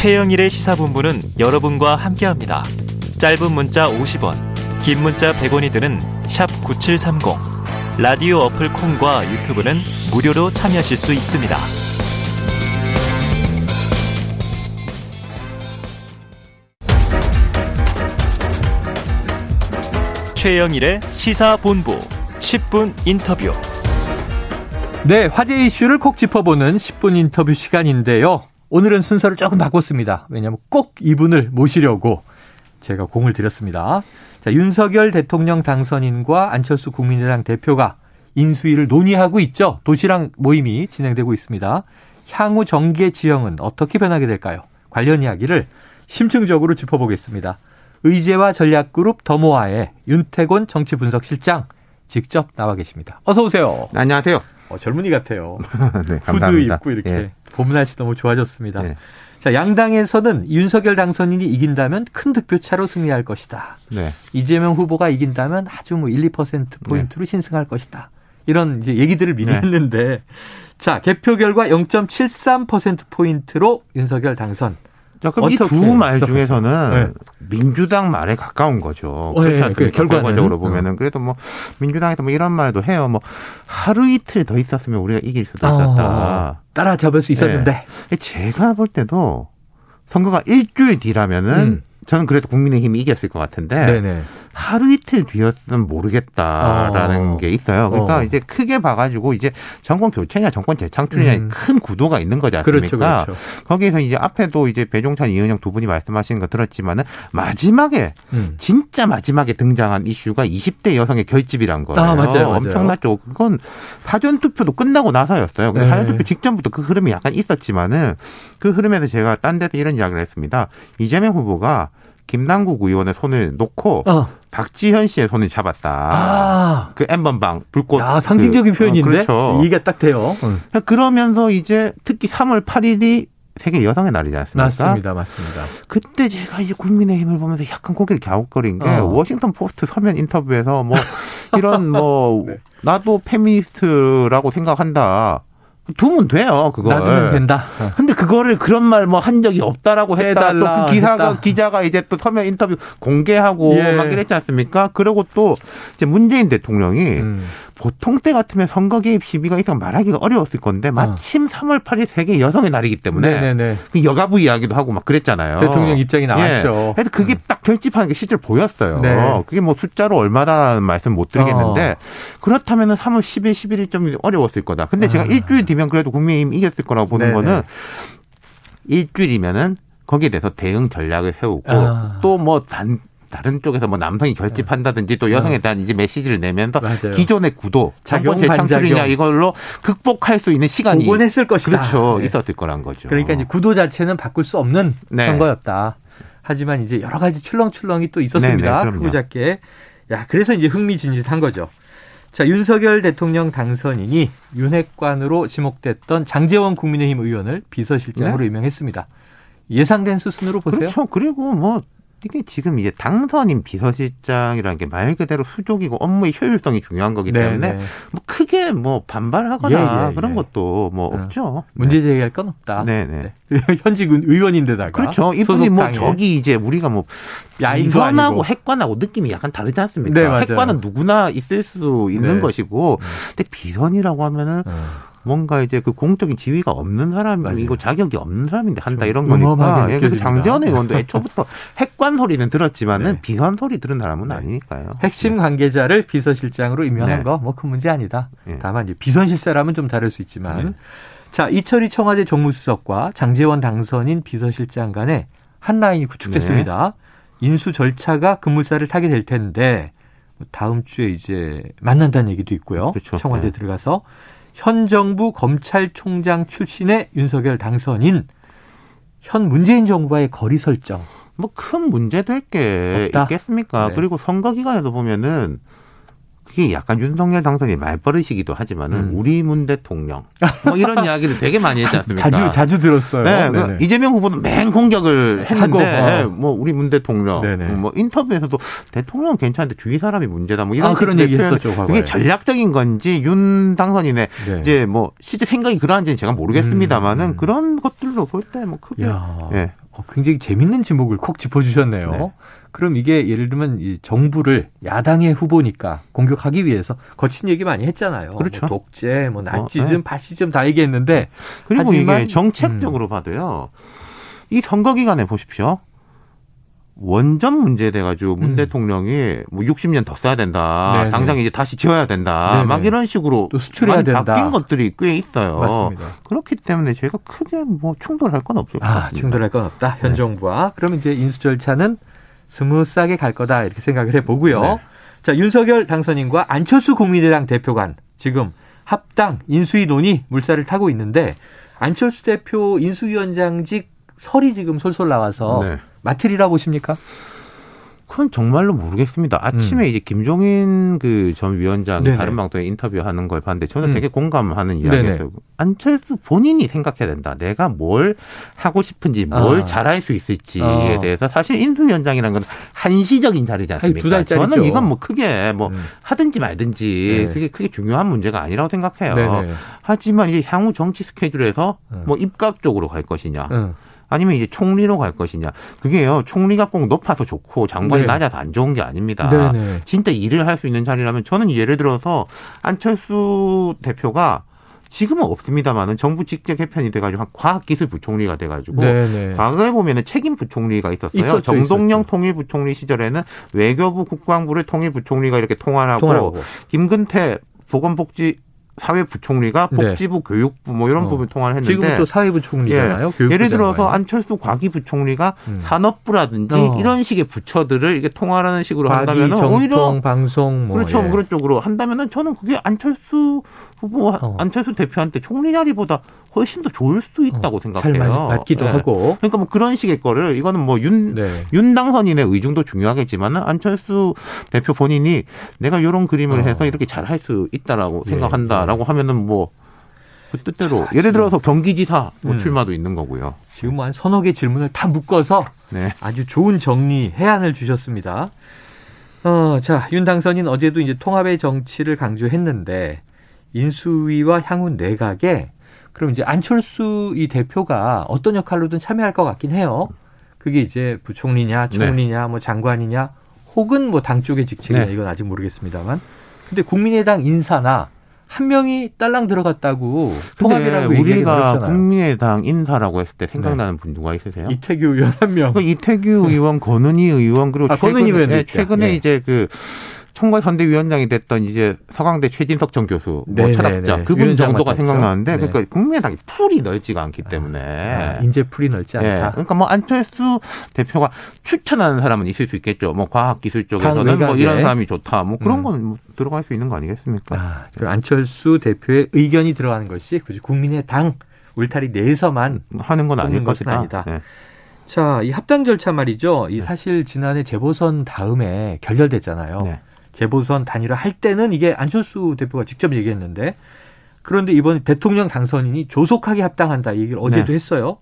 최영일의 시사본부는 여러분과 함께합니다. 짧은 문자 50원, 긴 문자 100원이 드는 9730. 라디오 어플 콩과 유튜브는 무료로 참여하실 수 있습니다. 최영일의 시사본부 10분 인터뷰. 네, 화제 이슈를 콕 짚어보는 10분 인터뷰 시간인데요. 오늘은 순서를 조금 바꿨습니다. 왜냐하면 꼭 이분을 모시려고 제가 공을 들였습니다. 자, 윤석열 대통령 당선인과 안철수 국민의당 대표가 인수위를 논의하고 있죠. 도시락 모임이 진행되고 있습니다. 향후 정계 지형은 어떻게 변하게 될까요? 관련 이야기를 심층적으로 짚어보겠습니다. 의제와 전략그룹 더모아의 윤태곤 정치분석실장 직접 나와 계십니다. 어서 오세요. 네, 안녕하세요. 어, 젊은이 같아요. 네, 후드. 입고 이렇게 예. 봄 날씨 너무 좋아졌습니다. 예. 자, 양당에서는 윤석열 당선인이 이긴다면 큰 득표차로 승리할 것이다. 네. 이재명 후보가 이긴다면 아주 뭐 1, 2% 포인트로 신승할 것이다. 이런 이제 얘기들을 미리 네. 했는데 자, 개표 결과 0.73% 포인트로 윤석열 당선. 자, 그럼 이 어떻게 두 말? 중에서는 네. 민주당 말에 가까운 거죠. 어, 예, 그렇지 않습니까? 그 결과는. 결과적으로 보면은 그래도 뭐 민주당에서 뭐 이런 말도 해요. 뭐 하루 이틀 더 있었으면 우리가 이길 수도 있었다. 아, 따라잡을 수 있었는데. 제가 볼 때도 선거가 일주일 뒤라면은 음. 저는 그래도 국민의힘이 이겼을 것 같은데 네네. 하루 이틀 뒤였으면 모르겠다라는 어. 게 있어요. 그러니까 어. 이제 크게 봐가지고 이제 정권 교체냐 정권 재창출이냐 음. 큰 구도가 있는 거지 않습니까? 그렇죠, 그렇죠. 거기에서 이제 앞에도 이제 배종찬 이은영 두 분이 말씀하시는 거 들었지만은 마지막에 음. 진짜 마지막에 등장한 이슈가 20대 여성의 결집이란 거예요. 아, 맞아요, 맞아요. 엄청났죠. 그건 사전 투표도 끝나고 나서였어요. 근데 네. 사전 투표 직전부터 그 흐름이 약간 있었지만은 그 흐름에서 제가 딴 데서 이런 이야기를 했습니다. 이재명 후보가 김남국 의원의 손을 놓고 어. 박지현 씨의 손을 잡았다. 아. 그 엠번방 불꽃. 야, 상징적인 그, 표현인데. 어, 그렇죠. 이해가 딱 돼요. 응. 그러면서 이제 특히 3월 8일이 세계 여성의 날이지 않습니까? 맞습니다. 맞습니다. 그때 제가 이제 국민의힘을 보면서 약간 고개를 갸웃거린 게 어. 워싱턴 포스트 서면 인터뷰에서 뭐 이런 뭐 네. 나도 페미니스트라고 생각한다. 두면 돼요, 그거. 놔두면 된다. 어. 근데 그거를 그런 말 뭐 한 적이 없다라고 해달라 또 그 기사가 했다. 기자가 이제 또 서면 인터뷰 공개하고 예. 막 이랬지 않습니까? 그리고 또 이제 문재인 대통령이 음. 보통 때 같으면 선거 개입 시비가 있어 말하기가 어려웠을 건데 마침 3월 8일 세계 여성의 날이기 때문에 어. 네네네. 그 여가부 이야기도 하고 막 그랬잖아요. 대통령 입장이 나왔죠. 예. 그래서 그게 딱 결집하는 게 실제로 보였어요. 네. 그게 뭐 숫자로 얼마다는 말씀 못 드리겠는데 어. 그렇다면 3월 10일, 11일 좀 어려웠을 거다. 근데 제가 아. 일주일 뒤면 그래도 국민의힘 이겼을 거라고 보는 네네. 거는 일주일이면은 거기에 대해서 대응 전략을 세우고 아. 또뭐 단 다른 쪽에서 뭐 남성이 결집한다든지 또 여성에 대한 이제 메시지를 내면서 어. 맞아요. 기존의 구도 정권 재창출이냐. 이걸로 극복할 수 있는 시간이 복원 했을 것이다. 그렇죠 네. 있었을 거란 거죠. 그러니까 이제 구도 자체는 바꿀 수 없는 네. 선거였다. 하지만 이제 여러 가지 출렁출렁이 또 네, 있었습니다. 네, 그럼요. 크고 작게. 야, 그래서 이제 흥미진진한 거죠. 자, 윤석열 대통령 당선인이 윤핵관으로 지목됐던 장재원 국민의힘 의원을 비서실장으로 네. 임명했습니다. 예상된 수순으로 보세요. 그렇죠. 그리고 뭐 이게 지금 이제 당선인 비서실장이라는 게 말 그대로 수족이고 업무의 효율성이 중요한 거기 네, 때문에 네. 뭐 크게 뭐 반발하거나 예, 예, 그런 예. 것도 뭐 어. 없죠. 문제 제기할 건 없다. 네, 네. 현직 의원인데다가 그렇죠. 이분이 뭐. 저기 이제 우리가 뭐 아니고. 핵관하고 느낌이 약간 다르지 않습니까? 네, 맞아요. 핵관은 누구나 있을 수 있는 네. 것이고, 근데 비선이라고 하면은 어. 뭔가 이제 그 공적인 지위가 없는 사람이고 맞아요. 자격이 없는 사람인데 한다 좀 이런 거니까. 예. 장재원 의원도 애초부터 핵관 소리는 들었지만은 네. 비선 소리 들은 사람은 네. 아니니까요. 핵심 관계자를 비서실장으로 임명한 네. 거뭐 큰 문제 아니다. 예. 다만 이제 비선실세라면 좀 다를 수 있지만 네. 자 이철희 청와대 정무수석과 장재원 당선인 비서실장 간에 한 라인이 구축됐습니다. 인수 절차가 급물살을 타게 될 텐데 다음 주에 이제 만난다는 얘기도 있고요. 그렇죠. 청와대 네. 들어가서 현 정부 검찰총장 출신의 윤석열 당선인 현 문재인 정부와의 거리 설정 뭐 큰 문제 될 게. 있겠습니까? 네. 그리고 선거 기간에도 보면은 그게 약간 윤석열 당선이 말버릇이기도 하지만은 음. 우리 문 대통령 뭐 이런 이야기를 되게 많이 했지 않습니까? 자주 자주 들었어요. 네, 그 네네. 이재명 후보는 맨 공격을 했는데 어. 뭐 우리 문 대통령 네네. 뭐 인터뷰에서도 대통령은 괜찮은데 주위 사람이 문제다 뭐 이런 아, 그런 얘기. 했었죠, 과거에. 그게 전략적인 건지 윤 당선인의 네. 이제 뭐 실제 생각이 그러한지는 제가 모르겠습니다만은 음. 그런 것들로 볼 때 뭐 크게 야. 예. 어, 굉장히 재밌는 지목을 콕 짚어주셨네요. 네. 그럼 이게 예를 들면 이 정부를 야당의 후보니까 공격하기 위해서 거친 얘기 많이 했잖아요. 그렇죠. 뭐 독재, 뭐 나치즘, 어, 네. 파시즘 다 얘기했는데 그리고 이게 정책적으로 음. 봐도요. 이 선거 기간에 보십시오. 원전 문제에 대해 가지고 문 음. 대통령이 뭐 60년 더 써야 된다. 네네. 당장 이제 다시 지어야 된다. 네네. 막 이런 식으로 또 수출해야 된다. 바뀐 것들이 꽤 있어요. 맞습니다. 그렇기 때문에 저희가 크게 뭐 충돌할 건 없을 것 아. 충돌할 건 없다. 현 네. 정부와. 그럼 이제 인수 절차는 스무스하게 갈 거다. 이렇게 생각을 해 보고요. 네. 자, 윤석열 당선인과 안철수 국민의당 대표 간 지금 합당 인수위 논의 물살을 타고 있는데 안철수 대표 인수위원장직 설이 지금 솔솔 나와서 네. 마틀이라 보십니까? 그건 정말로 모르겠습니다. 아침에 음. 이제 김종인 그 전 위원장 이 다른 방송에 인터뷰하는 걸 봤는데 저는 음. 되게 공감하는 이야기였어요. 안철수 본인이 생각해야 된다. 내가 뭘 하고 싶은지, 뭘 아. 잘할 수 있을지에 어. 대해서 사실 인수위원장이라는 건 한시적인 자리지 않습니까? 저는 이건 뭐 크게 뭐 음. 하든지 말든지 네. 그게 크게 중요한 문제가 아니라고 생각해요. 네네. 하지만 이제 향후 정치 스케줄에서 음. 뭐 입각 적으로 갈 것이냐. 음. 아니면 이제 총리로 갈 것이냐. 그게요, 총리가 꼭 높아서 좋고 장관이 네. 낮아서 안 좋은 게 아닙니다. 네네. 네. 진짜 일을 할 수 있는 자리라면 저는 예를 들어서 안철수 대표가 지금은 없습니다만은 정부 직접 개편이 돼가지고 과학기술부총리가 돼가지고 네네. 네. 과거에 보면은 책임 부총리가 있었어요. 있었죠, 정동영 있었죠. 통일부총리 시절에는 외교부 국방부를 통일부총리가 이렇게 통화하고 를 김근태 보건복지 사회부총리가 네. 복지부, 네. 교육부 뭐 이런 어. 부분 통화를 했는데 지금 또 사회부총리잖아요. 예. 예를 들어서 안철수 과기부총리가 음. 산업부라든지 어. 이런 식의 부처들을 이게 통화하는 식으로 한다면 오히려 방송 뭐 그렇죠 예. 그런 쪽으로 한다면은 저는 그게 안철수 후보 어. 안철수 대표한테 총리 자리보다 훨씬 더 좋을 수 있다고 어, 생각해요. 잘 맞 기도 네. 하고. 그러니까 뭐 그런 식의 거를 이거는 뭐윤 네. 윤 당선인의 의중도 중요하겠지만은 안철수 대표 본인이 내가 이런 그림을 어. 해서 이렇게 잘 할 수 있다라고 네. 생각한다라고 하면은 뭐. 그 뜻대로 자, 예를 들어서 경기지사 뭐 음. 출마도 있는 거고요. 지금 뭐 한 서너 개 질문을 다 묶어서 네. 아주 좋은 정리 해안을 주셨습니다. 어, 자, 윤 당선인 어제도 이제 통합의 정치를 강조했는데 인수위와 향후 내각에 그럼 이제 안철수 이 대표가 어떤 역할로든 참여할 것 같긴 해요. 그게 이제 부총리냐, 총리냐, 네. 뭐 장관이냐, 혹은 뭐 당 쪽의 직책이냐 네. 이건 아직 모르겠습니다만. 근데 국민의당 인사나 한 명이 딸랑 들어갔다고 통합이라고 우리가 국민의당 인사라고 했을 때 생각나는 네. 분 누가 있으세요? 이태규 의원 한 명. 그 이태규 의원, 권은희 의원 그리고 아, 최근에, 최근에 네. 이제 그 총괄 선대위원장이 됐던 이제 서강대 최진석 전 교수 뭐 네, 철학자 네, 네. 그분 정도가 생각나는데 네. 그러니까 국민의당이 풀이 넓지가 않기 때문에 아, 인재 풀이 넓지 않다. 네. 그러니까 뭐 안철수 대표가 추천하는 사람은 있을 수 있겠죠. 뭐 과학기술 쪽에서는 뭐 이런 사람이 좋다. 뭐 그런 음. 건 뭐 들어갈 수 있는 거 아니겠습니까? 아, 그 안철수 대표의 의견이 들어가는 것이 굳이 국민의당 울타리 내에서만 하는 건 아닐 것이다. 아니다. 네. 자, 이 합당 절차 말이죠. 이 사실 지난해 재보선 다음에 결렬됐잖아요. 네. 재보선 단일화 할 때는 이게 안철수 대표가 직접 얘기했는데 그런데 이번 대통령 당선인이 조속하게 합당한다 얘기를 어제도 네. 했어요.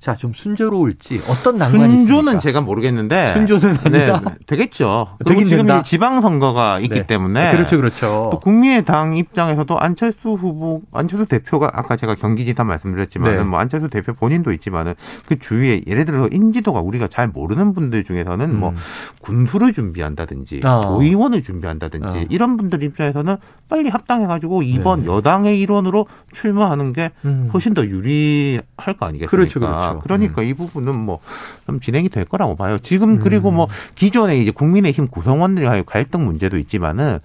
자, 좀 순조로울지 어떤 난관이 순조는? 제가 모르겠는데 순조는 아니다. 네, 되겠죠. 지금 된다. 지방 선거가 있기 네. 때문에 그렇죠, 그렇죠. 또 국민의당 입장에서도 안철수 후보, 안철수 대표가 아까 제가 경기지사 말씀드렸지만은 네. 뭐 안철수 대표 본인도 있지만은 그 주위에 예를 들어서 인지도가 우리가 잘 모르는 분들 중에서는 뭐 음. 뭐 군수를 준비한다든지 어. 도의원을 준비한다든지 어. 이런 분들 입장에서는 빨리 합당해가지고 이번 네. 여당의 일원으로 출마하는 게 음. 훨씬 더 유리할 거 아니겠습니까? 그렇죠, 그렇죠. 그렇죠. 그러니까 음. 이 부분은 뭐 좀 진행이 될 거라고 봐요. 지금 그리고 뭐 음. 기존에 이제 국민의힘 구성원들과의 갈등 문제도 있지만은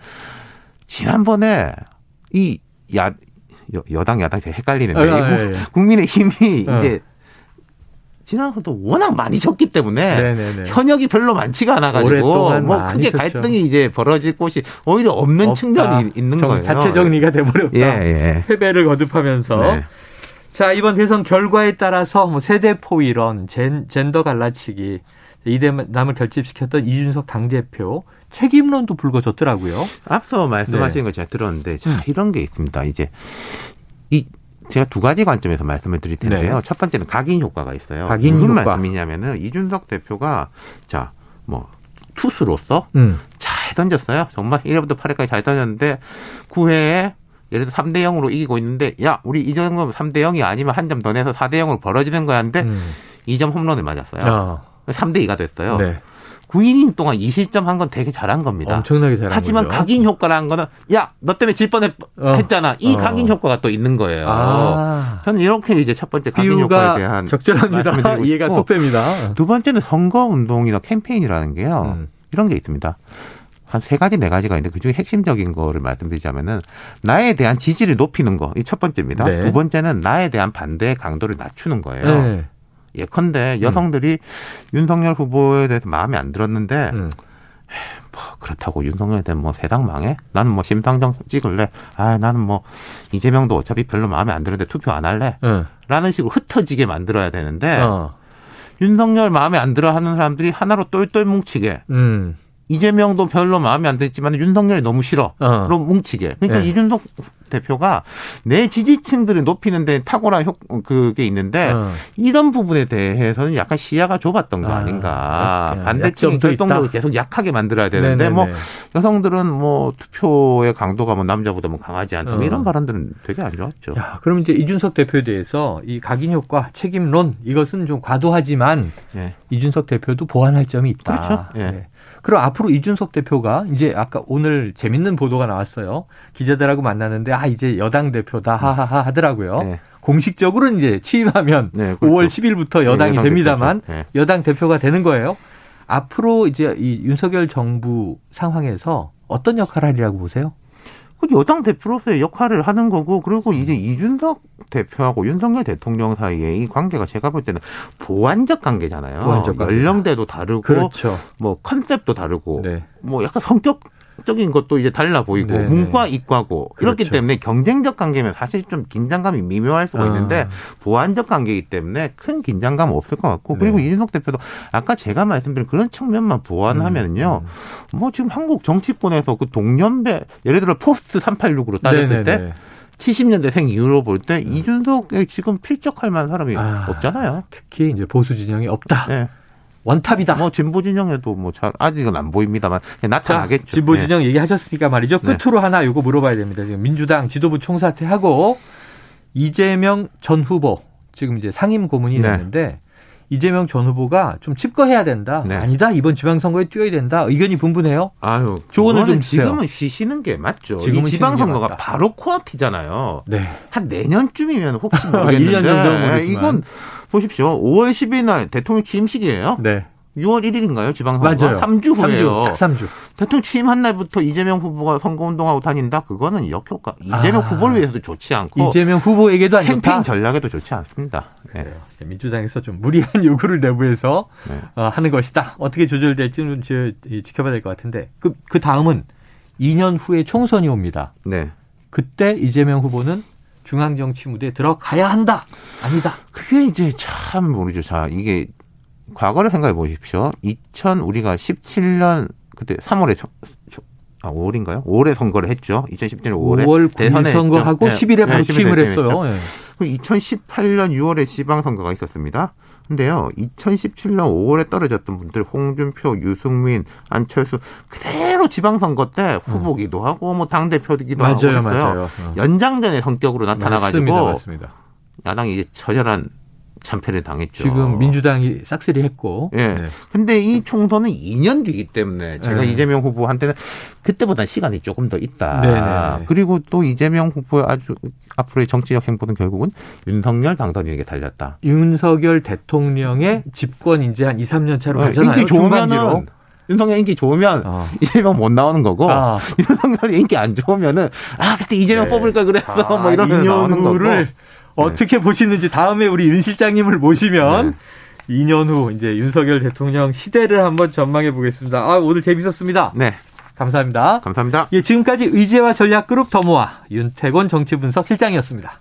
지난번에 이 야, 여 당 야당 제가 헷갈리는데 아, 아, 예, 예. 국민의힘이 어. 이제 지난번도 워낙 많이 졌기 때문에 네네네. 현역이 별로 많지가 않아가지고 뭐 크게 졌죠. 갈등이 이제 벌어질 곳이 오히려 없는 없다. 측면이 있는 정, 거예요. 자체 정리가 돼버렸다. 예, 예. 패배를 거듭하면서 네. 자, 이번 대선 결과에 따라서 뭐 세대 포이런 젠, 젠더 갈라치기 이대남을 결집시켰던 이준석 당대표 책임론도 불거졌더라고요. 앞서 말씀하신 네. 거 제가 들었는데 자, 음. 이런 게 있습니다. 이제 이 제가 두 가지 관점에서 말씀을 드릴 텐데요. 네. 첫 번째는 각인 효과가 있어요. 각인 무슨 효과. 말씀이냐면은 이준석 대표가 자, 뭐 투수로서 음. 잘 던졌어요. 정말 1회부터 8회까지 잘 던졌는데 9회에 예를 들어 3대 0으로 이기고 있는데 야 우리 이 정도면 3대 0이 아니면 한 점 더 내서 4대 0으로 벌어지는 거야 하는데 음. 2점 홈런을 맞았어요. 어. 3대 2가 됐어요. 네. 9이닝 동안 2실점 한 건 되게 잘한 겁니다. 엄청나게 잘한 하지만 거죠. 각인 효과라는 거는 야, 너 때문에 질 뻔했잖아. 어. 이 어. 각인 효과가 또 있는 거예요. 아. 저는 이렇게 이제 첫 번째 각인 효과에 대한 적절합니다. 이해가 쏙 됩니다. 두 번째는 선거 운동이나 캠페인이라는 게요. 음. 이런 게 있습니다. 한 세 가지, 네 가지가 있는데 그중에 핵심적인 거를 말씀드리자면은 나에 대한 지지를 높이는 거. 이 첫 번째입니다. 네. 두 번째는 나에 대한 반대의 강도를 낮추는 거예요. 네. 예컨대 여성들이 음. 윤석열 후보에 대해서 마음에 안 들었는데 음. 뭐 그렇다고 윤석열에 대한 뭐 세상 망해? 나는 뭐 심상정 찍을래. 아 나는 뭐 이재명도 어차피 별로 마음에 안 드는데 투표 안 할래. 음. 라는 식으로 흩어지게 만들어야 되는데 어. 윤석열 마음에 안 들어 하는 사람들이 하나로 똘똘 뭉치게 음. 이재명도 별로 마음에 안 들지만 윤석열이 너무 싫어. 어. 그럼 뭉치게. 그러니까 네. 이준석 대표가 내 지지층들을 높이는 데 탁월한 효, 그게 있는데 어. 이런 부분에 대해서는 약간 시야가 좁았던 거 아, 닌가 반대층의 결동력을 계속 약하게 만들어야 되는데 네네네. 뭐 여성들은 뭐 투표의 강도가 뭐 남자보다 뭐 강하지 않다 뭐 어. 이런 발언들은 되게 안 좋았죠. 야, 그럼 이제 이준석 대표에 대해서 이 각인 효과 책임론 이것은 좀 과도하지만 네. 이준석 대표도 보완할 점이 있다. 그렇죠. 네. 네. 그럼 앞으로 이준석 대표가 이제 아까 오늘 재밌는 보도가 나왔어요. 기자들하고 만나는데 아 이제 여당 대표다 하하하 하더라고요. 네. 공식적으로는 이제 취임하면 네, 그렇죠. 5월 10일부터 여당이 네, 여당 됩니다만 네. 여당 대표가 되는 거예요. 앞으로 이제 이 윤석열 정부 상황에서 어떤 역할을 하리라고 보세요? 여당 대표로서의 역할을 하는 거고 그리고 이제 이준석 대표하고 윤석열 대통령 사이에 이 관계가 제가 볼 때는 보완적 관계잖아요. 보완적 관계. 연령대도 다르고 그렇죠. 뭐 컨셉도 다르고 네. 뭐 약간 성격 적인 것도 이제 달라 보이고 네네. 문과 이과고 그렇죠. 때문에 경쟁적 관계면 사실 좀 긴장감이 미묘할 수가 아. 있는데 보완적 관계이기 때문에 큰 긴장감 없을 것 같고 그리고 네. 이준석 대표도 아까 제가 말씀드린 그런 측면만 보완하면요 음, 음. 뭐 지금 한국 정치권에서 그 동년배 예를 들어 포스트 386으로 따졌을 네네네. 때 70년대생 이후로 볼때 음. 이준석에 지금 필적할 만한 사람이 아, 없잖아요. 특히 이제 보수 진영이 없다. 네. 원탑이다. 뭐 진보 진영에도 뭐 잘 아직은 안 보입니다만 나타나겠죠. 자, 진보 네. 진영 네. 얘기하셨으니까 말이죠. 네. 끝으로 네. 하나 이거 물어봐야 됩니다. 지금 민주당 지도부 총사퇴하고 이재명 전 후보 지금 이제 상임 고문이 네. 됐는데 이재명 전 후보가 좀 칩거해야 된다. 네. 아니다. 이번 지방선거에 뛰어야 된다. 의견이 분분해요. 아유, 조언을 좀 주세요. 지금은 쉬시는 게 맞죠. 지금은 이 지방선거가 바로 코앞이잖아요. 네. 한 내년쯤이면 혹시 모르겠는데 1년 정도 이건 보십시오. 5월 10일 날 대통령 취임식이에요. 네. 6월 1일인가요? 지방선거. 맞아요. 3주 후에요. 3주, 딱 3주. 대통령 취임한 날부터 이재명 후보가 선거운동하고 다닌다? 그거는 역효과. 이재명 아, 후보를 위해서도 좋지 않고. 이재명 후보에게도 안 캠페인 전략에도 좋지 않습니다. 네. 민주당에서 좀 무리한 요구를 내부해서 네. 어, 하는 것이다. 어떻게 조절될지는 지켜봐야 될 것 같은데. 그, 그 다음은 2년 후에 총선이 옵니다. 네. 그때 이재명 후보는 중앙정치 무대에 들어가야 한다. 아니다. 그게 이제 참 모르죠. 자, 이게 과거를 생각해 보십시오. 2000 우리가 17년 그때 3월에 아, 5월인가요? 5월에 선거를 했죠. 2017년 5월에 5월 대선에 선거하고 네. 10일에 바로 네, 취임을 했어요. 네. 2018년 6월에 지방 선거가 있었습니다. 근데요, 2017년 5월에 떨어졌던 분들, 홍준표, 유승민, 안철수, 그대로 지방선거 때 후보기도 음. 하고, 뭐, 당대표기도 하고. 맞아요, 맞아요. 어. 연장전의 성격으로 나타나가지고. 맞습니다, 맞습니다. 야당이 이제 처절한 참패를 당했죠. 지금 민주당이 싹쓸이 했고. 예. 네. 근데 이 총선은 2년 뒤이기 때문에 제가 네. 이재명 후보한테는 그때보다 시간이 조금 더 있다. 네, 네, 네. 그리고 또 이재명 후보의 아주 앞으로의 정치적 행보는 결국은 윤석열 당선인에게 달렸다. 윤석열 대통령의 집권 이제 한 2, 3년 차로 네, 가잖아요. 인기 좋으면은 윤석열 인기 좋으면 어. 이재명 못 나오는 거고 아. 윤석열이 인기 안 좋으면은 아 그때 이재명 네. 뽑을 걸 그랬어 아, 뭐 이런 2년 후를 네. 어떻게 보시는지 다음에 우리 윤 실장님을 모시면 네. 2년 후 이제 윤석열 대통령 시대를 한번 전망해 보겠습니다. 아, 오늘 재밌었습니다. 네. 감사합니다. 감사합니다. 예, 지금까지 의제와 전략그룹 더모아 윤태곤 정치분석 실장이었습니다.